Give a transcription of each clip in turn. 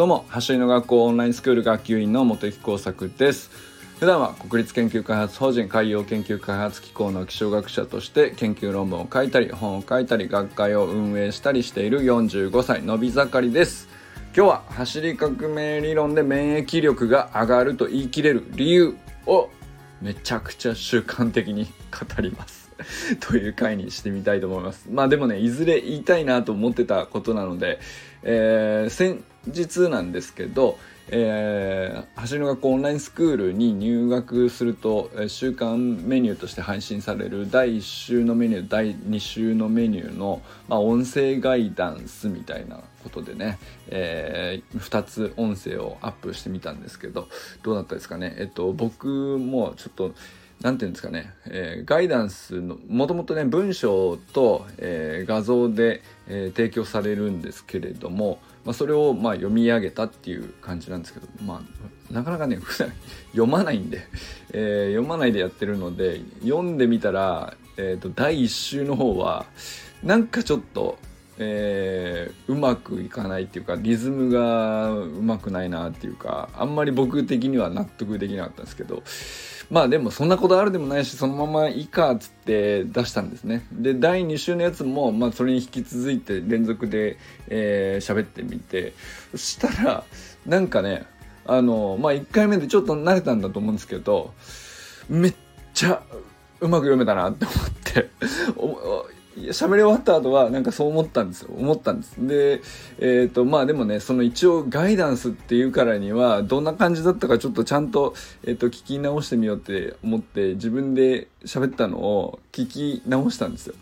どうも。走りの学校オンラインスクール学級委員の茂木耕作です。普段は国立研究開発法人海洋研究開発機構の気象学者として研究論文を書いたり本を書いたり学会を運営したりしている45歳のび盛りです。今日は走り革命理論で免疫力が上がると言い切れる理由をめちゃくちゃ習慣的に語ります。という回にしてみたいと思います。まあでもねいずれ言いたいなと思ってたことなので、えー、先日なんですけどえー、走りの学校オンラインスクールに入学すると、えー、週間メニューとして配信される第1週のメニュー第2週のメニューの、まあ、音声ガイダンスみたいなことでね、えー、2つ音声をアップしてみたんですけどどうだったですかね？えっと僕もちょっと何て言うんですかね、えー、ガイダンスのもともとね文章と、えー、画像で、えー、提供されるんですけれども、まあ、それをまあ読み上げたっていう感じなんですけど、まあ、なかなかね普段 読まないんで、えー、読まないでやってるので読んでみたら、えーと、第1週の方はなんかちょっと、えー、うまくいかないっていうかリズムがうまくないなっていうかあんまり僕的には納得できなかったんですけどまあでもそんなことあるでもないしそのままいいかっつって出したんですね。で第2週のやつもまあそれに引き続いて連続で喋、えー、ってみて。そしたらなんかねあのまあ1回目でちょっと慣れたんだと思うんですけどめっちゃうまく読めたなって思って。喋り終わった後はなんかそう思ったんですよ。思ったんです。でえっ、ー、とまあでもねその一応ガイダンスっていうからにはどんな感じだったかちょっとちゃんと,、えー、と聞き直してみようって思って自分で喋ったのを聞き直したんですよ。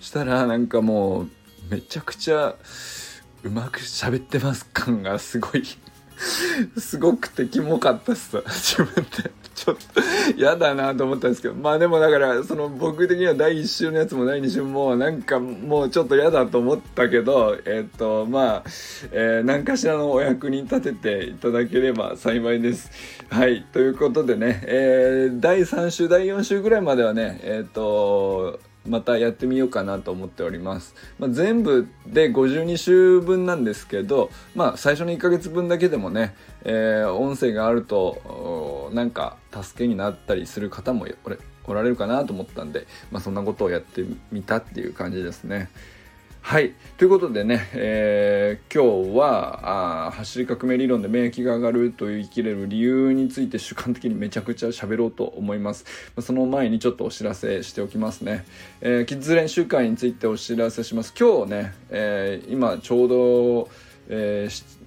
したらなんかもうめちゃくちゃうまく喋ってます感がすごいすごくてキモかったっす。自分で。ちょっと嫌だなと思ったんですけどまあでもだからその僕的には第1週のやつも第2週もなんかもうちょっと嫌だと思ったけどえっ、とまあ、えー、何かしらのお役に立てていただければ幸いです。はいということでね、えー、第3週第4週ぐらいまではねえっ、とまたやってみようかなと思っております。まあ、全部で52週分なんですけど、まあ、最初の1ヶ月分だけでもね、えー、音声があるとなんか助けになったりする方もおられるかなと思ったんで、まあ、そんなことをやってみたっていう感じですね。はい。ということでね、えー、今日はあ走り革命理論で免疫が上がるという生きれる理由について主観的にめちゃくちゃ喋ろうと思います。その前にちょっとお知らせしておきますね。えー、キッズ練習会についてお知らせします。今日ね、えー、今ちょうど、えー、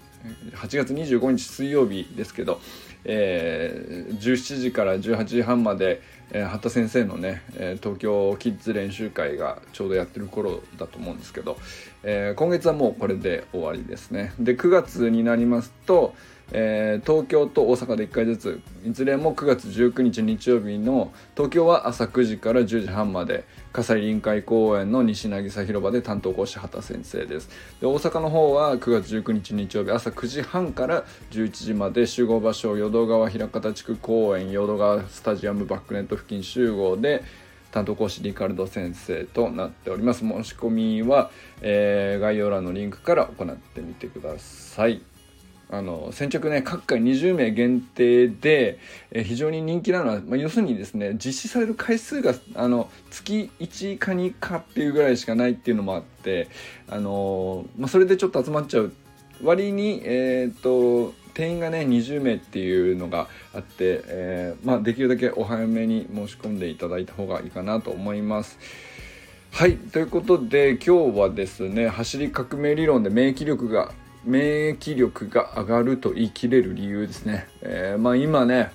8月25日水曜日ですけど、えー、17時から18時半まで、えー、畑先生のね、えー、東京キッズ練習会がちょうどやってる頃だと思うんですけど、えー、今月はもうこれで終わりですね。で9月になりますと、えー、東京と大阪で1回ずついずれも9月19日日曜日の東京は朝9時から10時半まで葛西臨海公園の西渚広場で担当講師畑先生です。で大阪の方は9月19日日曜日朝9時半から11時まで集合場所淀川平方地区公園淀川スタジアムバックネット付近集合で担当講師リカルド先生となっております。申し込みは、えー、概要欄のリンクから行ってみてください。あの先着ね各回20名限定で、え非常に人気なのは、まあ、要するにですね実施される回数があの月1か2かっていうぐらいしかないっていうのもあってあの、まあ、それでちょっと集まっちゃう。割に、えーと、定員がね20名っていうのがあって、えー、まあ、できるだけお早めに申し込んでいただいた方がいいかなと思います。はいということで今日はですね走り革命理論で免疫力が免疫力が上がると言い切れる理由ですね。えー、まあ今ね、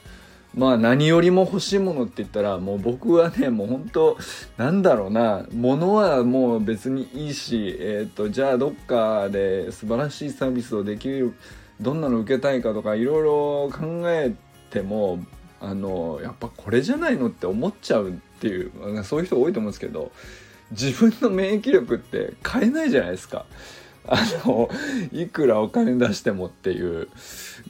まあ何よりも欲しいものって言ったらもう僕はねもう本当なんだろうな物はもう別にいいしえっ、ー、とじゃあどっかで素晴らしいサービスをできるどんなの受けたいかとかいろいろ考えてもあのやっぱこれじゃないのって思っちゃうっていうそういう人多いと思うんですけど自分の免疫力って買えないじゃないですか。あのいくらお金出してもっていう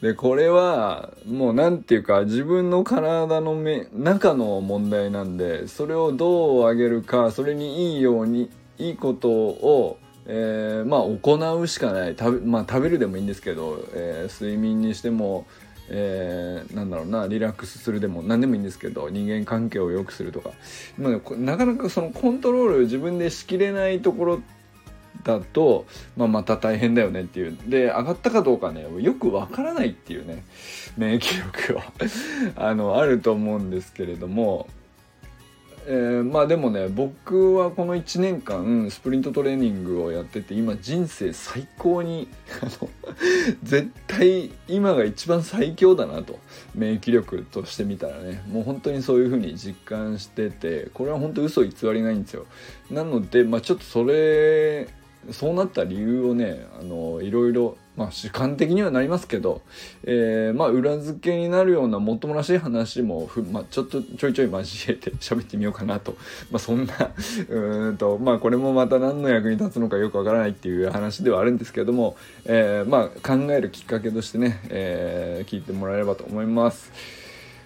でこれはもう何て言うか自分の体の目中の問題なんでそれをどう上げるかそれにいいようにいいことを、えー、まあ行うしかない。食べ,、まあ、食べるでもいいんですけど、えー、睡眠にしても、えー、なんだろうなリラックスするでも何でもいいんですけど人間関係を良くするとか、まあ、なかなかそのコントロール自分でしきれないところだと、まあ、また大変だよねっていう。で上がったかどうかねよくわからないっていうね免疫力は。あのあると思うんですけれどもえー、まあでもね僕はこの1年間スプリントトレーニングをやってて今人生最高に 絶対今が一番最強だなと免疫力としてみたらねもう本当にそういう風に実感しててこれは本当嘘偽りないんですよ。なのでまあちょっとそれそうなった理由をねあのいろいろまあ主観的にはなりますけど、えー、まあ裏付けになるようなもっともらしい話も、まあ、ちょっとちょいちょい交えて 喋ってみようかなと、まあ、そんな うんとまあこれもまた何の役に立つのかよくわからないっていう話ではあるんですけども、えー、まあ考えるきっかけとしてね、えー、聞いてもらえればと思います。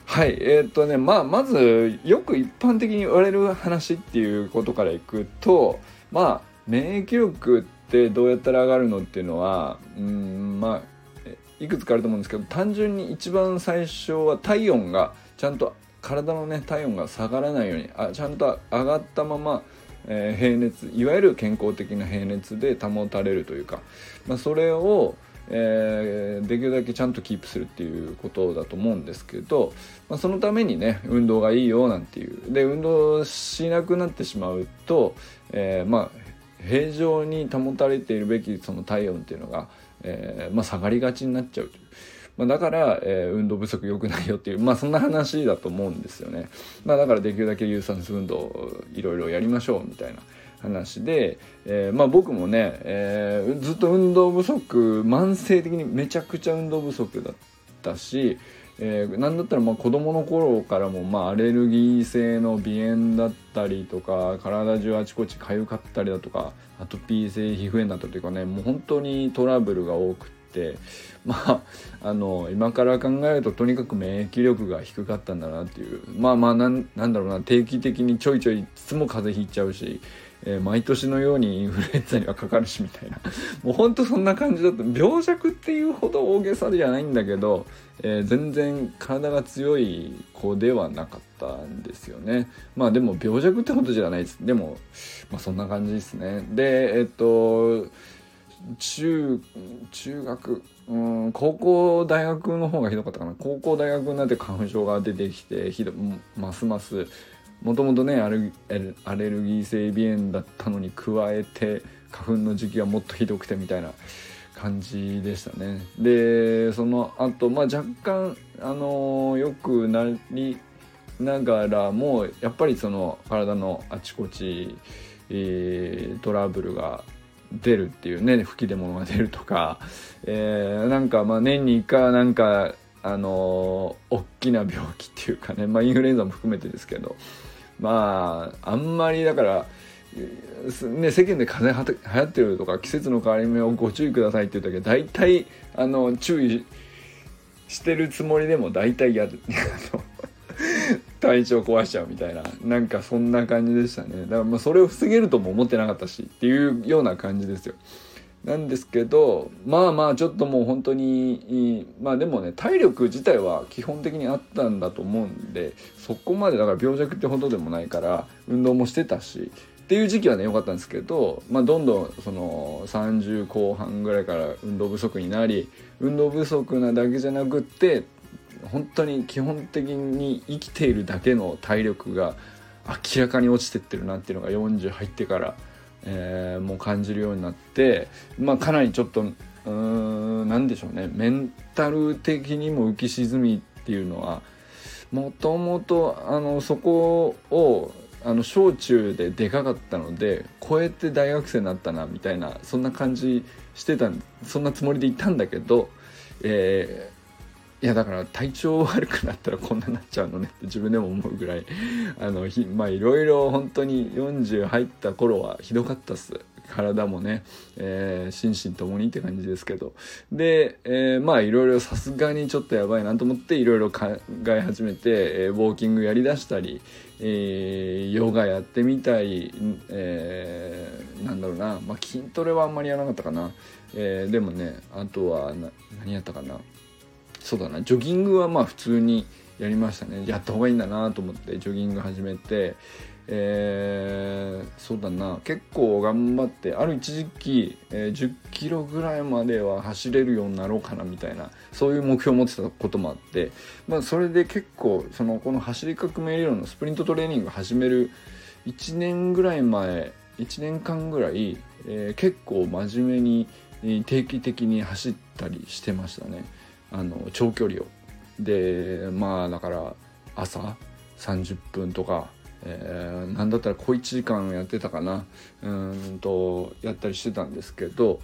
はい、えー、っとね、まあ、まずよく一般的に言われる話っていうことからいくと、まあ、免疫力ってどうやったら上がるのっていうのはうんまあいくつかあると思うんですけど単純に一番最初は体温がちゃんと体のね体温が下がらないようにあちゃんと上がったまま、えー、平熱いわゆる健康的な平熱で保たれるというか、まあ、それを、えー、できるだけちゃんとキープするっていうことだと思うんですけど、まあ、そのためにね運動がいいよなんていう。で運動しなくなってしまうと、えー、まあ平常に保たれているべきその体温っていうのが、えーまあ、下がりがちになっちゃうという。まあ、だから、えー、運動不足良くないよっていう、まあ、そんな話だと思うんですよね。まあ、だからできるだけ有酸素運動いろいろやりましょうみたいな話で、えー、まあ、僕もね、えー、ずっと運動不足慢性的にめちゃくちゃ運動不足だったし、えー、なんだったらまあ子供の頃からもまあアレルギー性の鼻炎だったりとか体中あちこち痒かったりだとかアトピー性皮膚炎だったりとかねもう本当にトラブルが多くてまああの今から考えるととにかく免疫力が低かったんだなっていう。まあまあなんなんだろうな定期的にちょいちょいいつも風邪ひいちゃうしえー、毎年のようにインフルエンザにはかかるしみたいな。もうほんとそんな感じだった。病弱っていうほど大げさじゃないんだけど、えー、全然体が強い子ではなかったんですよね。まあでも病弱ってことじゃないです。でも、まあ、そんな感じですね。でえっと中中学うん高校大学の方がひどかったかな。高校大学になって花粉症が出てきてひどますますもともとねアレルギー性鼻炎だったのに加えて花粉の時期がもっとひどくてみたいな感じでしたね。でその後まあ若干あの良くなりながらもやっぱりその体のあちこち、えー、トラブルが出るっていうね吹き出物が出るとか、えー、なんかまあ年に1回なんかあのー、大きな病気っていうかね、まあ、インフルエンザも含めてですけどまああんまりだからね、世間で風邪流行ってるとか季節の変わり目をご注意くださいって言ったけど大体あの注意してるつもりでも大体やる。体調壊しちゃうみたいななんかそんな感じでしたねだからまあそれを防げるとも思ってなかったしっていうような感じですよ。なんですけどまあまあちょっともう本当にまあでもね体力自体は基本的にあったんだと思うんでそこまでだから病弱ってほどでもないから運動もしてたしっていう時期はね良かったんですけど、まあ、どんどんその30後半ぐらいから運動不足になり運動不足なだけじゃなくって本当に基本的に生きているだけの体力が明らかに落ちてってるなっていうのが40入ってからえー、もう感じるようになって、まあ、かなりちょっとうん何でしょうね。メンタル的にも浮き沈みっていうのはもともとそこをあの小中ででかかったので超えて大学生になったなみたいなそんな感じしてたそんなつもりでいたんだけど、えいやだから体調悪くなったらこんなになっちゃうのねって自分でも思うぐらい。あのまあいろいろ本当に40入った頃はひどかったっす。体もね、えー、心身ともにって感じですけど。で、えー、まあいろいろさすがにちょっとやばいなと思っていろいろ考え始めて、えー、ウォーキングやりだしたり、えー、ヨガやってみたり、えー、なんだろうな、まあ、筋トレはあんまりやらなかったかな、えー、でもねあとは何やったかな。そうだな。ジョギングはまあ普通にやりましたね。やった方がいいんだなと思ってジョギング始めて。えー、そうだな。結構頑張ってある一時期、えー、10キロぐらいまでは走れるようになろうかなみたいなそういう目標を持ってたこともあって、まあ、それで結構そのこの走り革命理論のスプリントトレーニング始める1年ぐらい前1年間ぐらい、えー、結構真面目に定期的に走ったりしてましたね。あの長距離を。でまあだから朝30分とかえー、なんだったら小1時間やってたかなうんとやったりしてたんですけど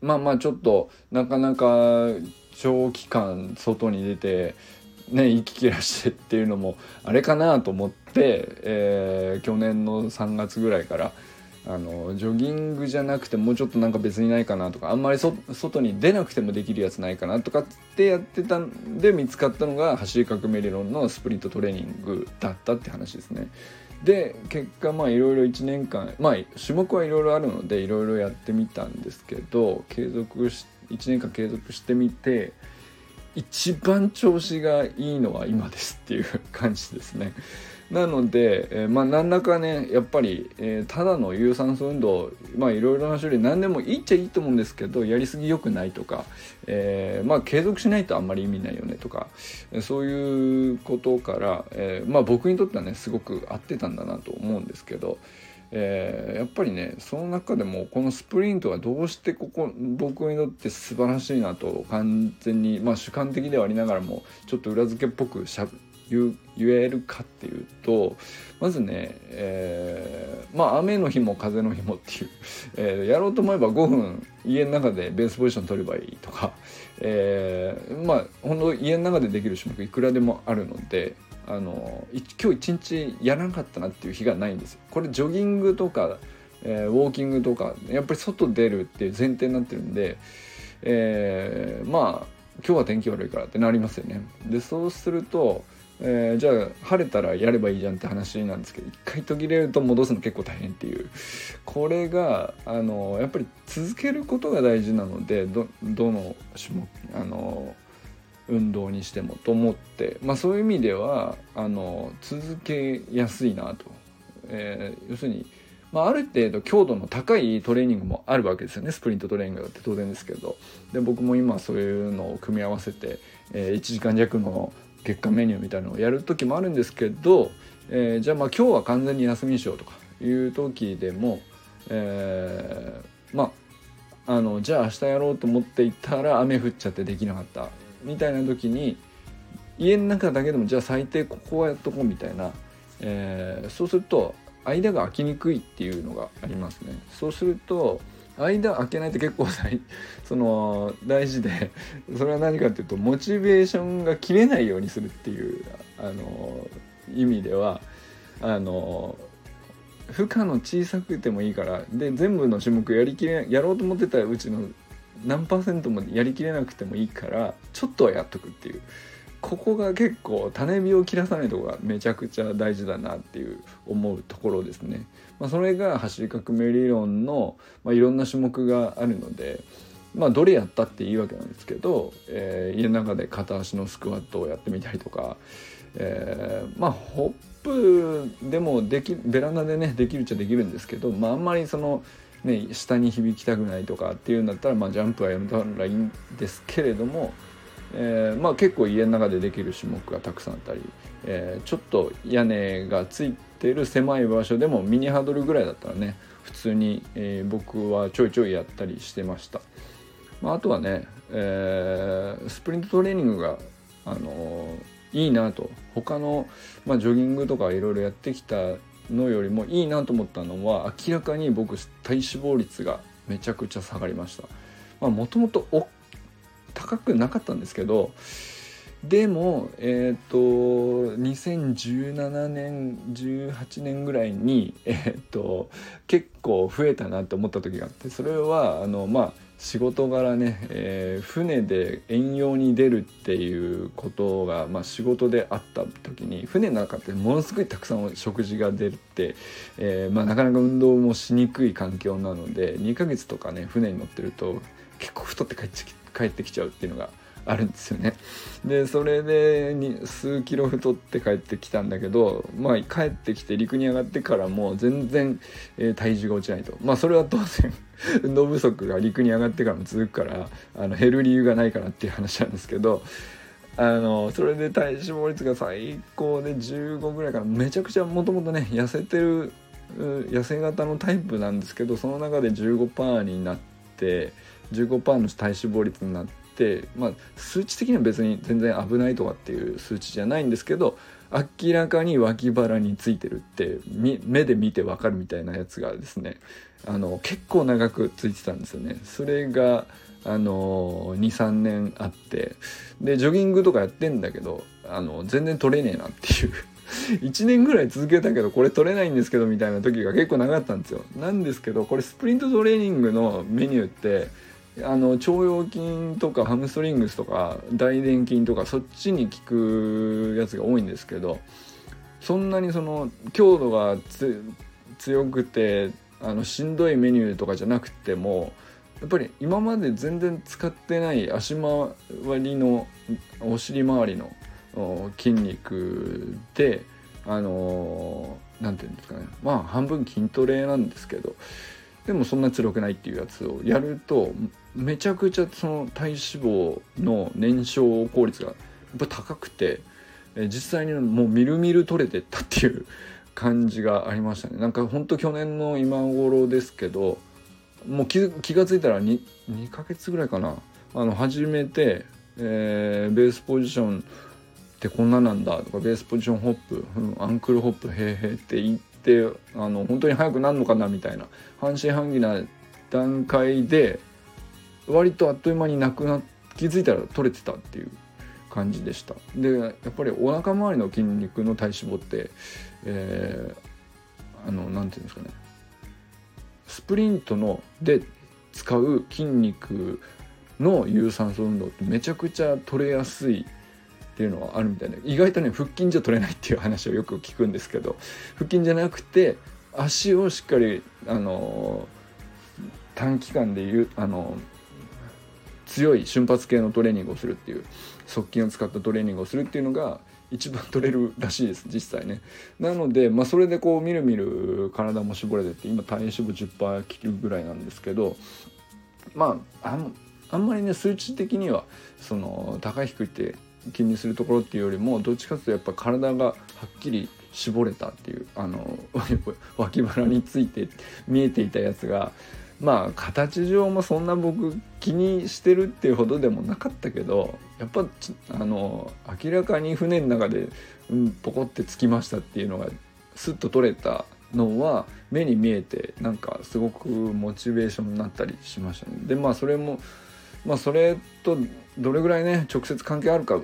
まあまあちょっとなかなか長期間外に出てね息切らしてっていうのもあれかなと思って、えー、去年の3月ぐらいからあのジョギングじゃなくてもうちょっとなんか別にないかなとかあんまり外に出なくてもできるやつないかなとかってやってたんで見つかったのが走り革命理論のスプリントトレーニングだったって話ですね。で結果まあいろいろ1年間まあ種目はいろいろあるのでいろいろやってみたんですけど継続し1年間継続してみて一番調子がいいのは今ですっていう感じですね。なので、えー、まあ何らかねやっぱり、えー、ただの有酸素運動まあいろいろな種類何でもいいっちゃいいと思うんですけどやりすぎ良くないとか、えー、まあ継続しないとあんまり意味ないよねとかそういうことから、えー、まあ僕にとってはねすごく合ってたんだなと思うんですけど。えー、やっぱりねその中でもこのスプリントはどうしてここ僕にとって素晴らしいなと完全にまあ主観的ではありながらもちょっと裏付けっぽくしゃ言えるかっていうとまずね、えー、まあ雨の日も風の日もっていう、えー、やろうと思えば5分家の中でベースポジション取ればいいとか、えー、まあ本当家の中でできる種目いくらでもあるのであの今日一日やらなかったなっていう日がないんですよ。これジョギングとか、えー、ウォーキングとかやっぱり外出るっていう前提になってるんで、えー、まあ今日は天気悪いからってなりますよね。でそうするとえー、じゃあ晴れたらやればいいじゃんって話なんですけど一回途切れると戻すの結構大変っていう。これがあのやっぱり続けることが大事なのでどの種目あの運動にしてもと思って、まあ、そういう意味ではあの続けやすいなと、えー、要するに、まあ、ある程度強度の高いトレーニングもあるわけですよね。スプリントトレーニングだって当然ですけど。で僕も今そういうのを組み合わせて、えー、1時間弱の月間メニューみたいなのをやる時もあるんですけど、えー、じゃあまあ今日は完全に休みにしようとかいう時でも、えー、まああのじゃあ明日やろうと思っていたら雨降っちゃってできなかったみたいな時に家の中だけでもじゃあ最低ここはやっとこうみたいな、えー、そうすると間が空きにくいっていうのがありますね。そうすると間空けないと結構その大事でそれは何かっていうとモチベーションが切れないようにするっていうあの意味ではあの負荷の小さくてもいいからで全部の種目やりきれやろうと思ってたうちの何パーセントもやりきれなくてもいいからちょっとはやっとくっていう。ここが結構種火を切らさないとこがめちゃくちゃ大事だなっていう思うところですね。まあ、それが走り革命理論の、まあ、いろんな種目があるので、まあ、どれやったっていいわけなんですけど、えー、家の中で片足のスクワットをやってみたりとか、えー、まあホップでもできベランダでねできるっちゃできるんですけど、まあ、あんまりその。ね、下に響きたくないとかっていうんだったら、まあ、ジャンプはやめたらいいんですけれども、えーまあ、結構家の中でできる種目がたくさんあったり、えー、ちょっと屋根がついてる狭い場所でもミニハードルぐらいだったらね普通に、えー、僕はちょいちょいやったりしてました、まあ、あとはね、えー、スプリントトレーニングが、あの、いいなと。他の、まあ、ジョギングとかいろいろやってきたのよりもいいなと思ったのは明らかに僕体脂肪率がめちゃくちゃ下がりました。もともと高くなかったんですけどでもえっ、ー、と2017年18年ぐらいにえっ、ー、と結構増えたなって思った時があってそれはあのまあ仕事柄ね、えー、船で遠洋に出るっていうことが、まあ、仕事であった時に船の中ってものすごいたくさん食事が出るって、えー、まあ、なかなか運動もしにくい環境なので2ヶ月とかね船に乗ってると結構太って帰ってき帰ってきちゃうっていうのがあるんですよね。でそれでに数キロ太って帰ってきたんだけどまあ帰ってきて陸に上がってからもう全然、えー、体重が落ちないとまあそれは当然 運動不足が陸に上がってからも続くからあの減る理由がないからっていう話なんですけどあのそれで体脂肪率が最高で15ぐらいからめちゃくちゃもともとね痩せてる痩せ型のタイプなんですけどその中で15%になって15%の体脂肪率になって、まあ、数値的には別に全然危ないとかっていう数値じゃないんですけど明らかに脇腹についてるって目で見てわかるみたいなやつがですねあの結構長くついてたんですよね。それがあの23年あってでジョギングとかやってんだけどあの全然取れねえなっていう 1年ぐらい続けたけどこれ取れないんですけどみたいな時が結構長かったんですよなんですけどこれスプリントトレーニングのメニューってあの腸腰筋とかハムストリングスとか大臀筋とかそっちに効くやつが多いんですけどそんなにその強度が強くてあのしんどいメニューとかじゃなくてもやっぱり今まで全然使ってない足回りのお尻周りの筋肉であの何て言うんですかね。まあ半分筋トレなんですけどでもそんな強くないっていうやつをやるとめちゃくちゃその体脂肪の燃焼効率がやっぱ高くて実際にもうみるみる取れてったっていう感じがありましたね。なんかほんと去年の今頃ですけどもう気が付いたら 2, 2ヶ月ぐらいかな。あの始めて、えー、ベースポジションってこんななんだとかベースポジションホップ、うん、アンクルホップへーへーって言ってあの本当に速くなるのかなみたいな半信半疑な段階で割とあっという間になくな気づいたら取れてたっていう感じでした。でやっぱりお腹周りの筋肉の体脂肪って、えー、あの何て言うんですかね。スプリントので使う筋肉の有酸素運動ってめちゃくちゃ取れやすいっていうのはあるみたいで意外とね腹筋じゃ取れないっていう話をよく聞くんですけど腹筋じゃなくて足をしっかりあの短期間でいうあの強い瞬発系のトレーニングをするっていう側筋を使ったトレーニングをするっていうのが一番取れるらしいです実際ね。なので、まあ、それでこうみるみる体も絞れてって今体脂肪10%切るぐらいなんですけどまあああんまりね数値的にはその高い低いって気にするところっていうよりもどっちかというとやっぱ体がはっきり絞れたっていうあの 脇腹について見えていたやつがまあ形上もそんな僕気にしてるっていうほどでもなかったけどやっぱあの明らかに船の中で、うん、ポコってつきましたっていうのがスッと取れたのは目に見えてなんかすごくモチベーションになったりしましたね。でまあそれもまあそれとどれぐらいね直接関係あるか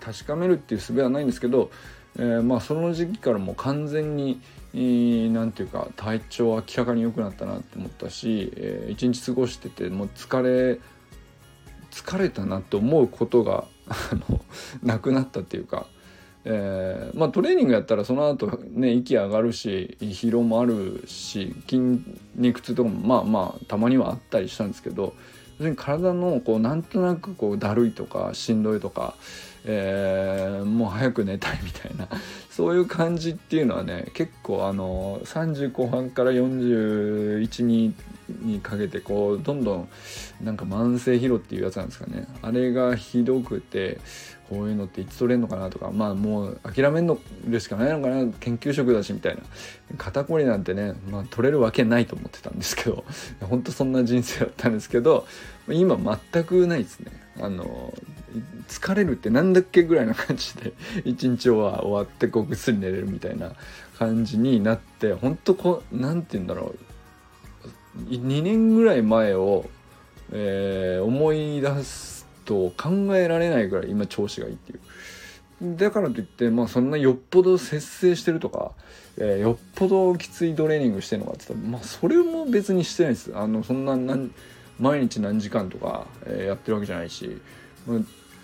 確かめるっていう術はないんですけど、えー、まあその時期からもう完全に何て言うか体調は明らかに良くなったなって思ったし、えー、一日過ごしててもう疲れ疲れたなって思うことが なくなったっていうか、えー、まあトレーニングやったらその後ね息上がるし疲労もあるし筋肉痛とかもまあまあたまにはあったりしたんですけど別に体のこうなんとなくこうだるいとかしんどいとか、えー、もう早く寝たいみたいな。そういう感じっていうのはね結構あの30後半から41ににかけてこうどんどんなんか慢性疲労っていうやつなんですかね。あれがひどくてこういうのっていつ取れんのかなとかまあもう諦めんのでしかないのかな。研究職だしみたいな。肩こりなんてね、まあ、取れるわけないと思ってたんですけど 本当そんな人生だったんですけど今全くないですね。あの疲れるってなんだっけぐらいな感じで 一日は終わってこうぐっすり寝れるみたいな感じになって本当こう何て言うんだろう2年ぐらい前を、えー、思い出すと考えられないぐらい今調子がいいっていう。だからといって、まあ、そんなよっぽど節制してるとか、えー、よっぽどきついトレーニングしてるのかって言ったら、まあ、それも別にしてないですあのそんな何毎日何時間とか、えー、やってるわけじゃないし、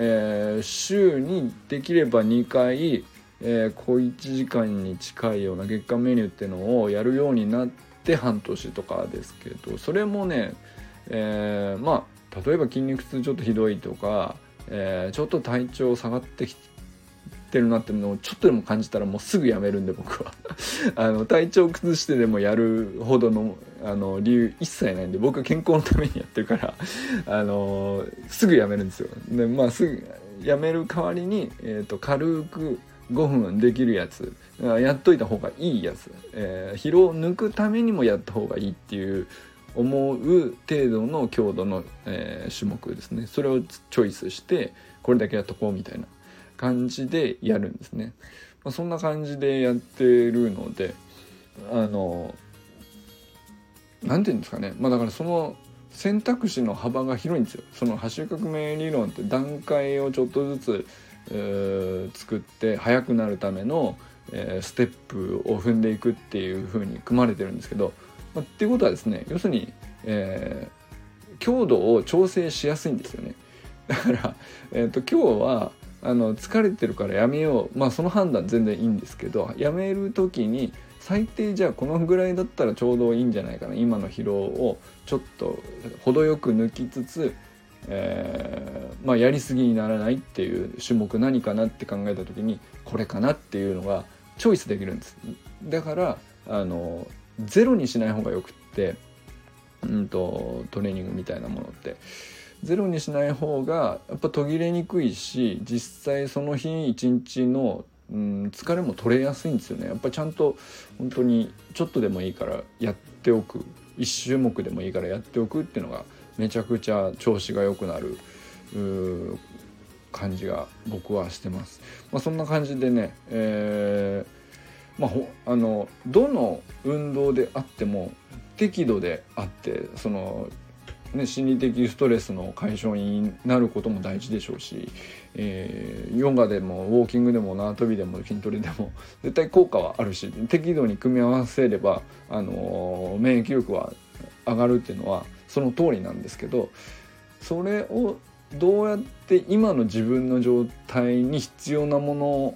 えー、週にできれば2回、えー、小1時間に近いような月間メニューっていうのをやるようになって半年とかですけどそれもね、えー、まあ例えば筋肉痛ちょっとひどいとか、えー、ちょっと体調下がってきてるなっていうのをちょっとでも感じたらもうすぐやめるんで僕は。あの体調崩してでもやるほどのあの理由一切ないんで僕は健康のためにやってるから あのすぐやめるんですよ。でまあすぐやめる代わりに、えーと、軽く5分できるやつやっといた方がいいやつ、えー、疲労を抜くためにもやった方がいいっていう思う程度の強度の、えー、種目ですね。それをチョイスしてこれだけやっとこうみたいな。感じでやるんですね、まあ、そんな感じでやってるのであの何て言うんですかね。まあだからその選択肢の幅が広いんですよ。その走り革命理論って段階をちょっとずつ、えー、作って速くなるための、えー、ステップを踏んでいくっていう風に組まれてるんですけど、まあ、っていうことはですね要するに、えー、強度を調整しやすいんですよね。だから、えー、と今日はあの疲れてるからやめよう。まあその判断全然いいんですけどやめる時に最低じゃあこのぐらいだったらちょうどいいんじゃないかな。今の疲労をちょっと程よく抜きつつ、えー、まあ、やりすぎにならないっていう種目何かなって考えた時にこれかなっていうのがチョイスできるんです。だからあのゼロにしない方がよくって、うんと、トレーニングみたいなものって。ゼロにしない方がやっぱ途切れにくいし実際その日一日のうん疲れも取れやすいんですよねやっぱちゃんと本当にちょっとでもいいからやっておく1種目でもいいからやっておくっていうのがめちゃくちゃ調子が良くなる感じが僕はしてます。まあ、そんな感じでね、えー、まあ、あのどの運動であっても適度であってそのね、心理的ストレスの解消になることも大事でしょうし、えー、ヨガでもウォーキングでも縄跳びでも筋トレでも 絶対効果はあるし適度に組み合わせれば、あのー、免疫力は上がるっていうのはその通りなんですけどそれをどうやって今の自分の状態に必要なもの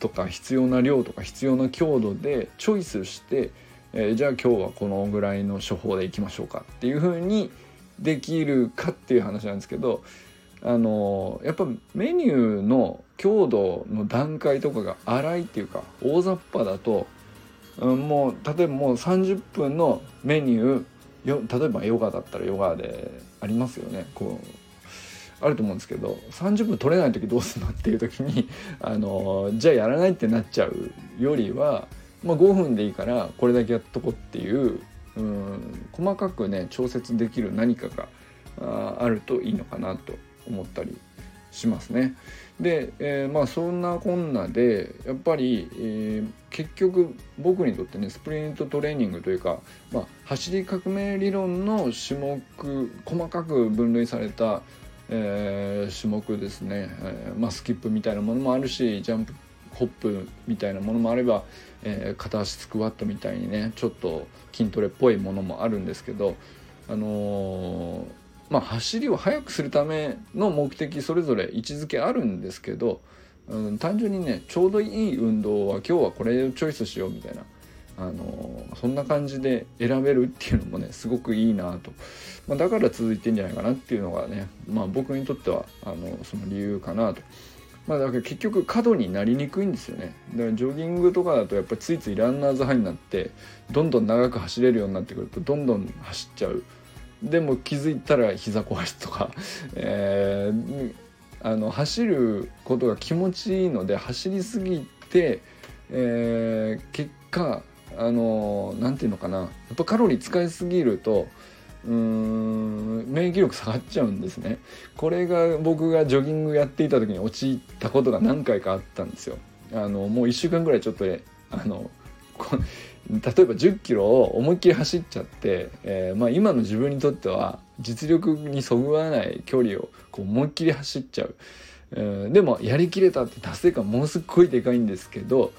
とか必要な量とか必要な強度でチョイスして、えー、じゃあ今日はこのぐらいの処方でいきましょうかっていうふうにできるかっていう話なんですけどあのやっぱメニューの強度の段階とかが荒いっていうか大雑把だと、うん、もう例えばもう30分のメニューよ例えばヨガだったらヨガでありますよね。こうあると思うんですけど30分取れない時どうするのっていう時に あのじゃあやらないってなっちゃうよりは、まあ、5分でいいからこれだけやっとこうっていううん細かくね調節できる何かがあるといいのかなと思ったりしますね。で、えー、まあそんなこんなでやっぱり、えー、結局僕にとってねスプリントトレーニングというか、まあ、走り革命理論の種目細かく分類された、えー、種目ですね、えーまあ、スキップみたいなものもあるしジャンプホップみたいなものもあれば、えー、片足スクワットみたいにねちょっと筋トレっぽいものもあるんですけどあのー、まあ走りを速くするための目的それぞれ位置づけあるんですけど、うん、単純にねちょうどいい運動は今日はこれをチョイスしようみたいなあのそんな感じで選べるっていうのもねすごくいいなと、まあ、だから続いてんじゃないかなっていうのがね、まあ、僕にとってはあのその理由かなと。まあだから結局過度になりにくいんですよね。だからジョギングとかだとやっぱりついついランナーズハイになってどんどん長く走れるようになってくるとどんどん走っちゃう。でも気づいたら膝壊しとか、えー、あの走ることが気持ちいいので走りすぎて、えー、結果あの何て言うのかな。やっぱカロリー使いすぎるとうーん免疫力下がっちゃうんですね。これが僕がジョギングやっていた時に陥ったことが何回かあったんですよ。あのもう1週間ぐらいちょっとあの例えば1 0キロを思いっきり走っちゃって、えー、まあ、今の自分にとっては実力にそぐわない距離をこう思いっきり走っちゃう、えー、でもやりきれたって達成感ものすごいでかいんですけど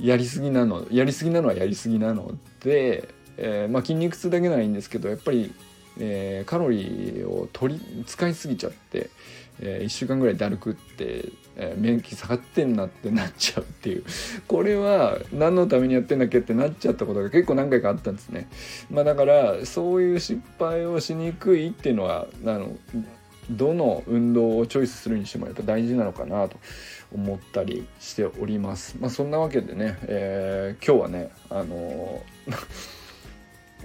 やりすぎなのやりすぎなのはやりすぎなので、えー、まあ、筋肉痛だけならいいんですけどやっぱり、えカロリーを取り使いすぎちゃって、え1週間ぐらいだるくってえ、免疫下がってんなってなっちゃうっていう これは何のためにやってんだっけってなっちゃったことが結構何回かあったんですね。まあ、だからそういう失敗をしにくいっていうのはあのどの運動をチョイスするにしてもやっぱ大事なのかなと思ったりしております。まあ、そんなわけでね、えー、今日はねあのー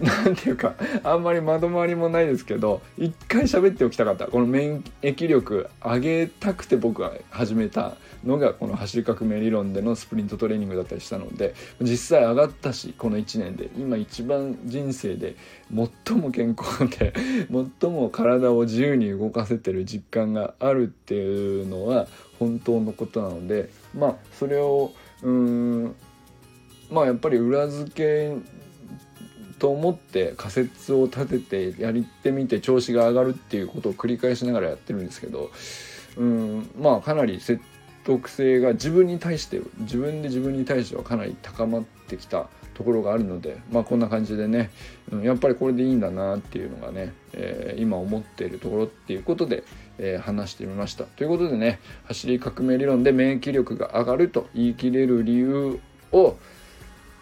なんていうかあんまりまとまりもないですけど一回喋っておきたかった。この免疫力上げたくて僕が始めたのがこの走り革命理論でのスプリントトレーニングだったりしたので実際上がったしこの1年で。今一番人生で最も健康で 最も体を自由に動かせてる実感があるっていうのは本当のことなのでまあそれをうんまあやっぱり裏付けと思って仮説を立ててやってみて調子が上がるっていうことを繰り返しながらやってるんですけどうんまあかなり説得性が自分に対して自分で自分に対してはかなり高まってきたところがあるのでまあこんな感じでね、うん、やっぱりこれでいいんだなっていうのがね、えー、今思っているところっていうことで、えー、話してみました。ということでね走り革命理論で免疫力が上がると言い切れる理由を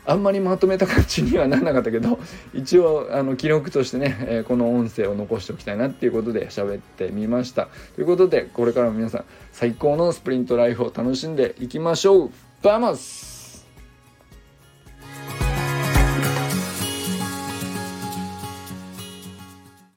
あんまりまとめた感じにはならなかったけど 一応あの記録としてね、え、この音声を残しておきたいなっていうことで喋ってみました。ということでこれからも皆さん最高のスプリントライフを楽しんでいきましょう。バマス